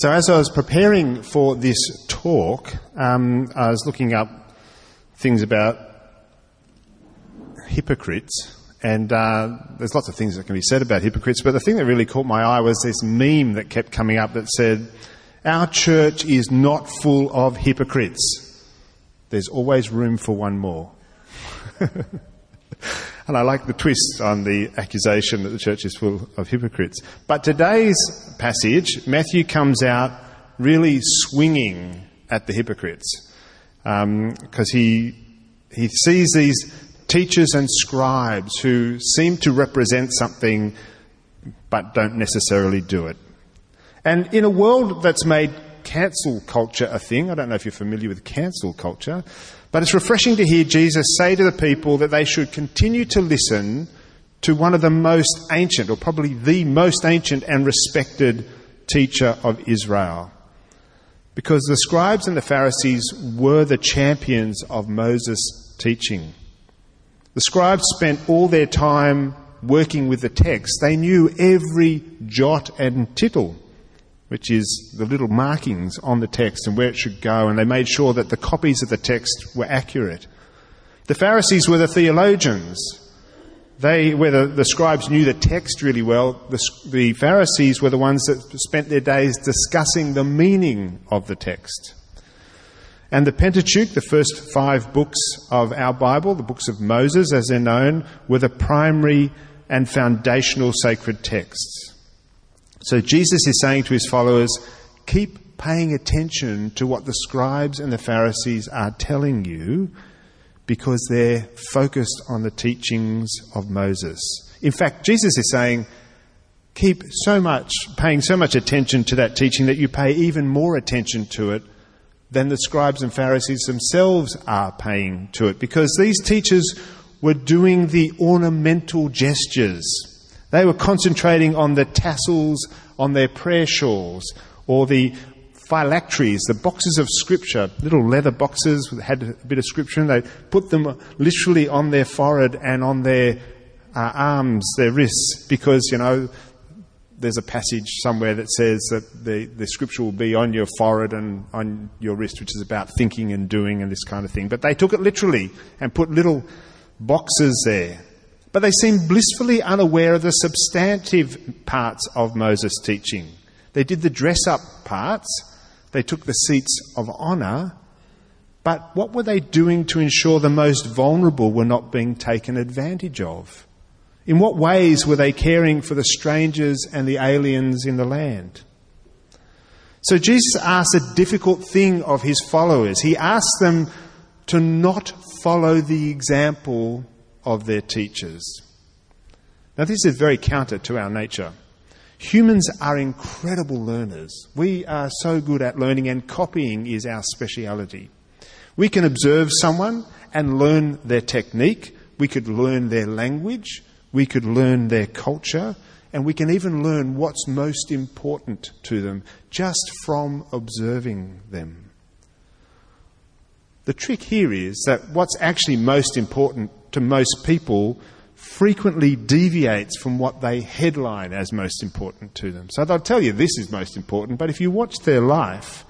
So, as I was preparing for this talk, um, I was looking up things about hypocrites, and uh, there's lots of things that can be said about hypocrites, but the thing that really caught my eye was this meme that kept coming up that said, Our church is not full of hypocrites. There's always room for one more. and I like the twist on the accusation that the church is full of hypocrites. But today's passage, Matthew comes out really swinging at the hypocrites because um, he he sees these teachers and scribes who seem to represent something but don't necessarily do it. And in a world that's made cancel culture a thing, I don't know if you're familiar with cancel culture, but it's refreshing to hear Jesus say to the people that they should continue to listen to one of the most ancient, or probably the most ancient and respected teacher of Israel. Because the scribes and the Pharisees were the champions of Moses' teaching. The scribes spent all their time working with the text. They knew every jot and tittle, which is the little markings on the text and where it should go, and they made sure that the copies of the text were accurate. The Pharisees were the theologians. They, where the, the scribes knew the text really well, the, the Pharisees were the ones that spent their days discussing the meaning of the text. And the Pentateuch, the first five books of our Bible, the books of Moses as they're known, were the primary and foundational sacred texts. So Jesus is saying to his followers, keep paying attention to what the scribes and the Pharisees are telling you because they're focused on the teachings of Moses. In fact, Jesus is saying, keep so much, paying so much attention to that teaching that you pay even more attention to it than the scribes and Pharisees themselves are paying to it because these teachers were doing the ornamental gestures. They were concentrating on the tassels on their prayer shawls or the phylacteries, the boxes of scripture, little leather boxes that had a bit of scripture, and they put them literally on their forehead and on their uh, arms, their wrists, because, you know, there's a passage somewhere that says that the, the scripture will be on your forehead and on your wrist, which is about thinking and doing and this kind of thing. But they took it literally and put little boxes there. But they seemed blissfully unaware of the substantive parts of Moses' teaching. They did the dress up parts, they took the seats of honour, but what were they doing to ensure the most vulnerable were not being taken advantage of? In what ways were they caring for the strangers and the aliens in the land? So Jesus asks a difficult thing of his followers. He asks them to not follow the example of their teachers. Now, this is very counter to our nature. Humans are incredible learners. We are so good at learning, and copying is our speciality. We can observe someone and learn their technique. We could learn their language. We could learn their culture, and we can even learn what's most important to them just from observing them. The trick here is that what's actually most important to most people frequently deviates from what they headline as most important to them. So they'll tell you this is most important, but if you watch their life,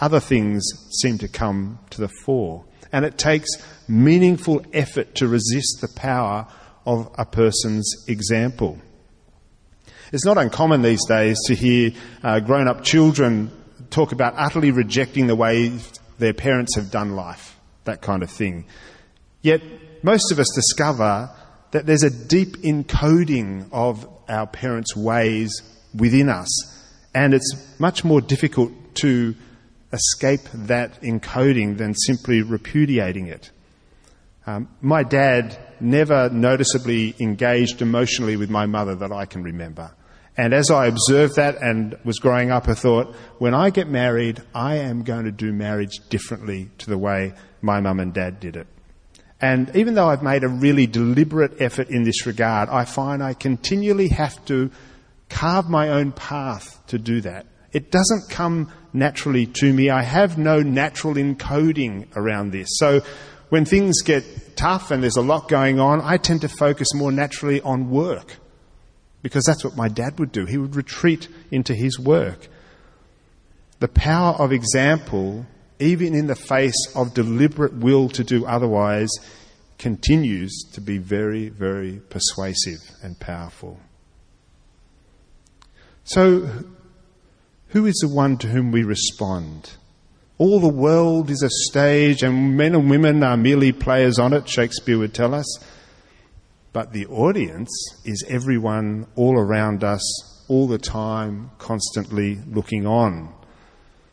other things seem to come to the fore. And it takes meaningful effort to resist the power of a person's example. It's not uncommon these days to hear uh, grown up children talk about utterly rejecting the way their parents have done life, that kind of thing. Yet, most of us discover that there's a deep encoding of our parents' ways within us, and it's much more difficult to escape that encoding than simply repudiating it. Um, my dad never noticeably engaged emotionally with my mother that I can remember. And as I observed that and was growing up, I thought, when I get married, I am going to do marriage differently to the way my mum and dad did it. And even though I've made a really deliberate effort in this regard, I find I continually have to carve my own path to do that. It doesn't come naturally to me. I have no natural encoding around this. So when things get tough and there's a lot going on, I tend to focus more naturally on work because that's what my dad would do. He would retreat into his work. The power of example, even in the face of deliberate will to do otherwise, continues to be very, very persuasive and powerful. So, who is the one to whom we respond? All the world is a stage, and men and women are merely players on it, Shakespeare would tell us. But the audience is everyone all around us, all the time, constantly looking on.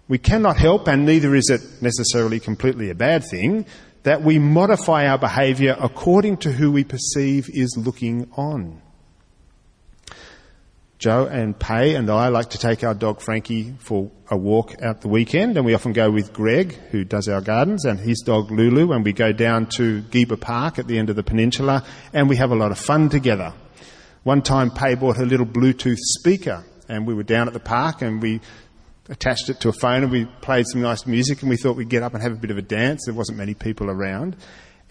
We cannot help, and neither is it necessarily completely a bad thing, that we modify our behaviour according to who we perceive is looking on. Joe and Pay and I like to take our dog Frankie for a walk out the weekend, and we often go with Greg, who does our gardens, and his dog Lulu, and we go down to Geeba Park at the end of the peninsula, and we have a lot of fun together. One time, Pay bought her little Bluetooth speaker, and we were down at the park, and we attached it to a phone, and we played some nice music, and we thought we'd get up and have a bit of a dance. There wasn't many people around.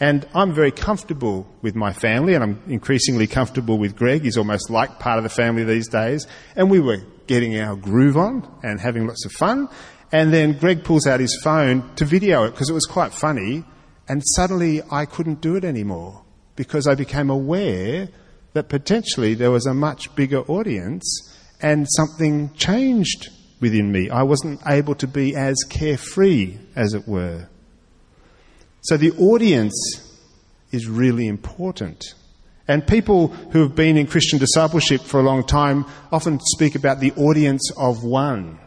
And I'm very comfortable with my family, and I'm increasingly comfortable with Greg. He's almost like part of the family these days. And we were getting our groove on and having lots of fun. And then Greg pulls out his phone to video it because it was quite funny. And suddenly I couldn't do it anymore because I became aware that potentially there was a much bigger audience and something changed within me. I wasn't able to be as carefree, as it were. So the audience is really important. And people who have been in Christian discipleship for a long time often speak about the audience of one.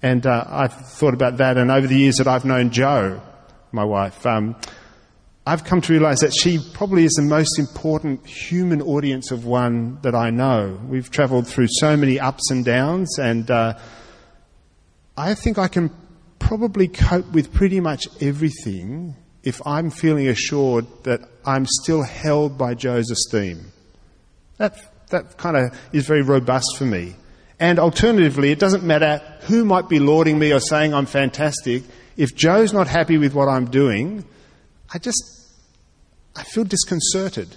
And uh, I've thought about that, and over the years that I've known Joe, my wife, um, I've come to realize that she probably is the most important human audience of one that I know. We've traveled through so many ups and downs, and uh, I think I can probably cope with pretty much everything if I'm feeling assured that I'm still held by Joe's esteem. That, that kind of is very robust for me. And alternatively, it doesn't matter who might be lauding me or saying I'm fantastic. If Joe's not happy with what I'm doing, I just, I feel disconcerted.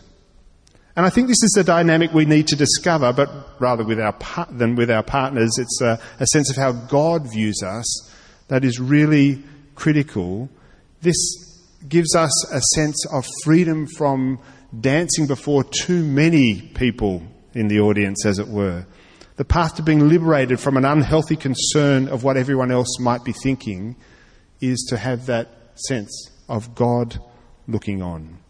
And I think this is the dynamic we need to discover, but rather with our, than with our partners, it's a, a sense of how God views us that is really critical. This gives us a sense of freedom from dancing before too many people in the audience, as it were. The path to being liberated from an unhealthy concern of what everyone else might be thinking is to have that sense of God looking on.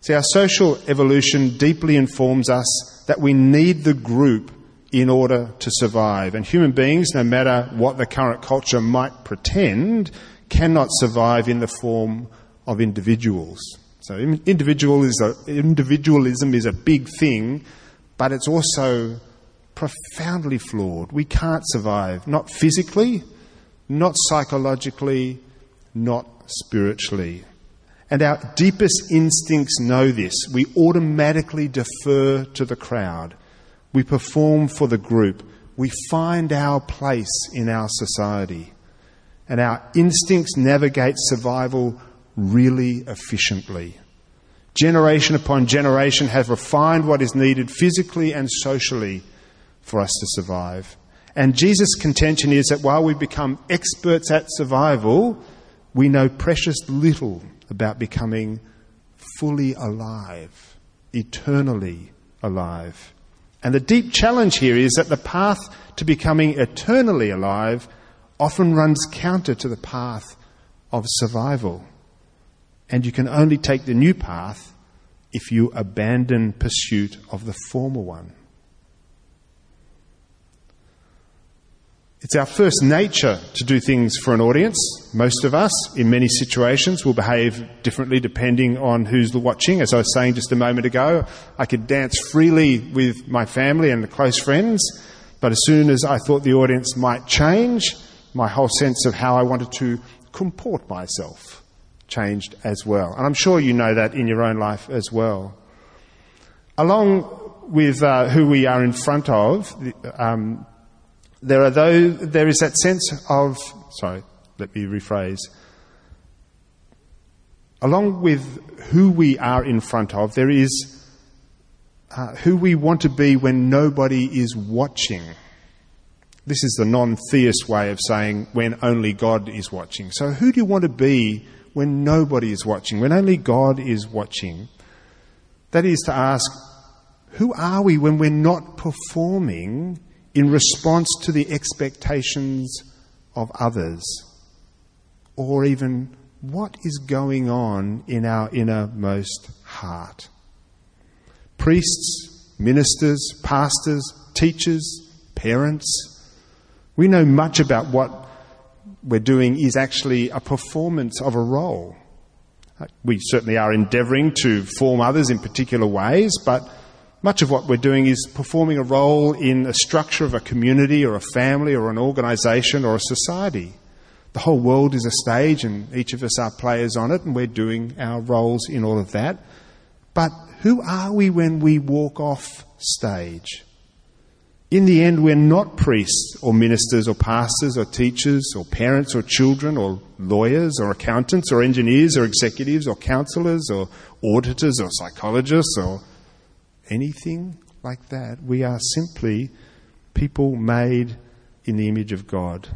See, our social evolution deeply informs us that we need the group in order to survive. And human beings, no matter what the current culture might pretend, cannot survive in the form of individuals. So individualism is a big thing, but it's also profoundly flawed. We can't survive, not physically, not psychologically, not spiritually. And our deepest instincts know this. We automatically defer to the crowd. We perform for the group. We find our place in our society. And our instincts navigate survival really efficiently. Generation upon generation have refined what is needed physically and socially for us to survive. And Jesus' contention is that while we become experts at survival, we know precious little about becoming fully alive, eternally alive. And the deep challenge here is that the path to becoming eternally alive often runs counter to the path of survival. And you can only take the new path if you abandon pursuit of the former one. It's our first nature to do things for an audience. Most of us, in many situations, will behave differently depending on who's watching. As I was saying just a moment ago, I could dance freely with my family and the close friends, but as soon as I thought the audience might change, my whole sense of how I wanted to comport myself changed as well. And I'm sure you know that in your own life as well. Along with uh, who we are in front of, um, there are those, there is that sense of, sorry, let me rephrase. Along with who we are in front of, there is uh, who we want to be when nobody is watching. This is the non theist way of saying when only God is watching. So, who do you want to be when nobody is watching, when only God is watching? That is to ask, who are we when we're not performing in response to the expectations of others? Or even, what is going on in our innermost heart? Priests, ministers, pastors, teachers, parents, we know much about what we're doing is actually a performance of a role. Uh, we certainly are endeavouring to form others in particular ways, but much of what we're doing is performing a role in a structure of a community or a family or an organisation or a society. The whole world is a stage and each of us are players on it and we're doing our roles in all of that. But who are we when we walk off stage? In the end, we're not priests or ministers or pastors or teachers or parents or children or lawyers or accountants or engineers or executives or counselors or auditors or psychologists or anything like that. We are simply people made in the image of God.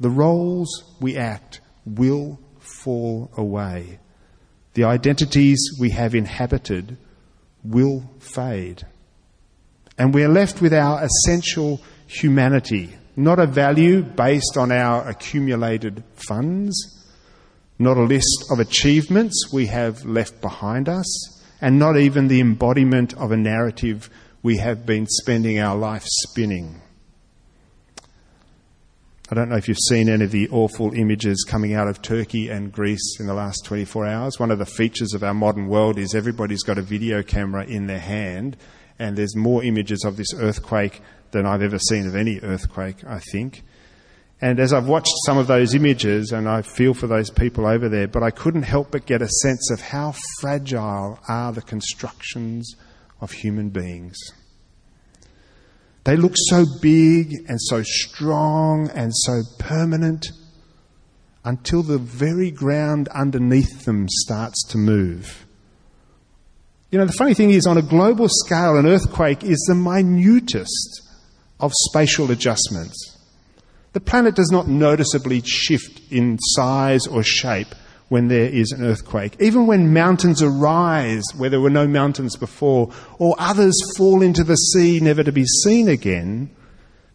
The roles we act will fall away. The identities we have inhabited will fade. And we're left with our essential humanity, not a value based on our accumulated funds, not a list of achievements we have left behind us, and not even the embodiment of a narrative we have been spending our life spinning. I don't know if you've seen any of the awful images coming out of Turkey and Greece in the last 24 hours. One of the features of our modern world is everybody's got a video camera in their hand and there's more images of this earthquake than I've ever seen of any earthquake, I think. And as I've watched some of those images, and I feel for those people over there, but I couldn't help but get a sense of how fragile are the constructions of human beings. They look so big and so strong and so permanent until the very ground underneath them starts to move. You know, the funny thing is, on a global scale, an earthquake is the minutest of spatial adjustments. The planet does not noticeably shift in size or shape when there is an earthquake. Even when mountains arise where there were no mountains before, or others fall into the sea never to be seen again,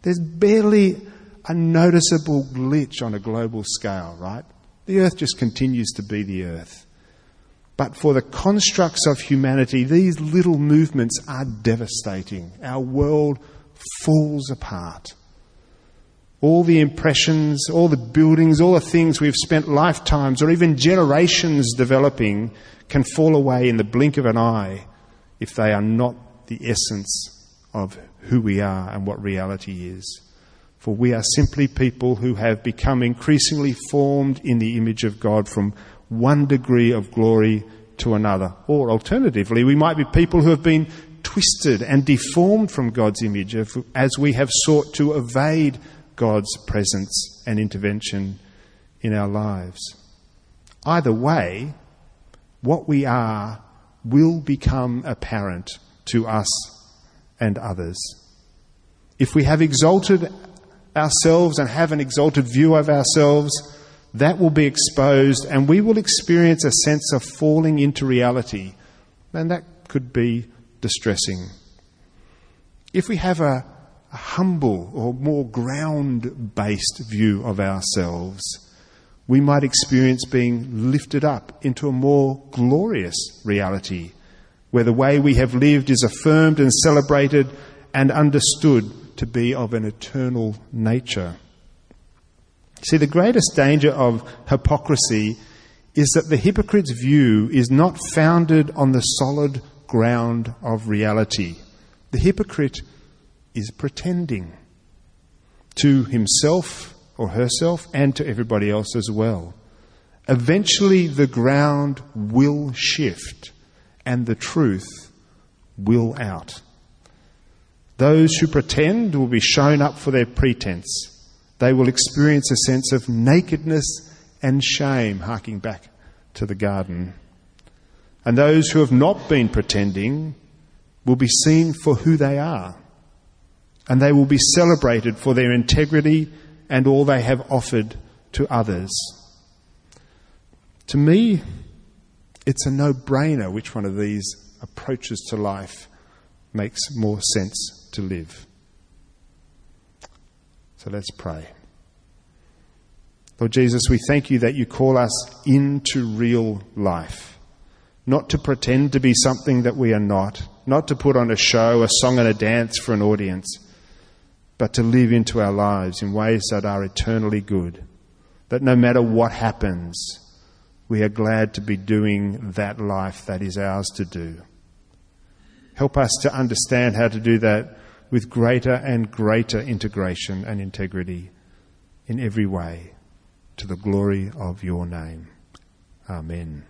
there's barely a noticeable glitch on a global scale, right? The earth just continues to be the earth. But for the constructs of humanity, these little movements are devastating. Our world falls apart. All the impressions, all the buildings, all the things we've spent lifetimes or even generations developing can fall away in the blink of an eye if they are not the essence of who we are and what reality is. For we are simply people who have become increasingly formed in the image of God from one degree of glory to another. Or alternatively, we might be people who have been twisted and deformed from God's image as we have sought to evade God's presence and intervention in our lives. Either way, what we are will become apparent to us and others. If we have exalted ourselves and have an exalted view of ourselves, that will be exposed and we will experience a sense of falling into reality. And that could be distressing. If we have a, a humble or more ground based view of ourselves, we might experience being lifted up into a more glorious reality where the way we have lived is affirmed and celebrated and understood to be of an eternal nature. See, the greatest danger of hypocrisy is that the hypocrite's view is not founded on the solid ground of reality. The hypocrite is pretending to himself or herself and to everybody else as well. Eventually, the ground will shift and the truth will out. Those who pretend will be shown up for their pretense they will experience a sense of nakedness and shame, harking back to the garden. And those who have not been pretending will be seen for who they are and they will be celebrated for their integrity and all they have offered to others. To me, it's a no brainer which one of these approaches to life makes more sense to live. So let's pray. Lord Jesus, we thank you that you call us into real life, not to pretend to be something that we are not, not to put on a show, a song and a dance for an audience, but to live into our lives in ways that are eternally good. That no matter what happens, we are glad to be doing that life that is ours to do. Help us to understand how to do that with greater and greater integration and integrity in every way to the glory of your name. Amen.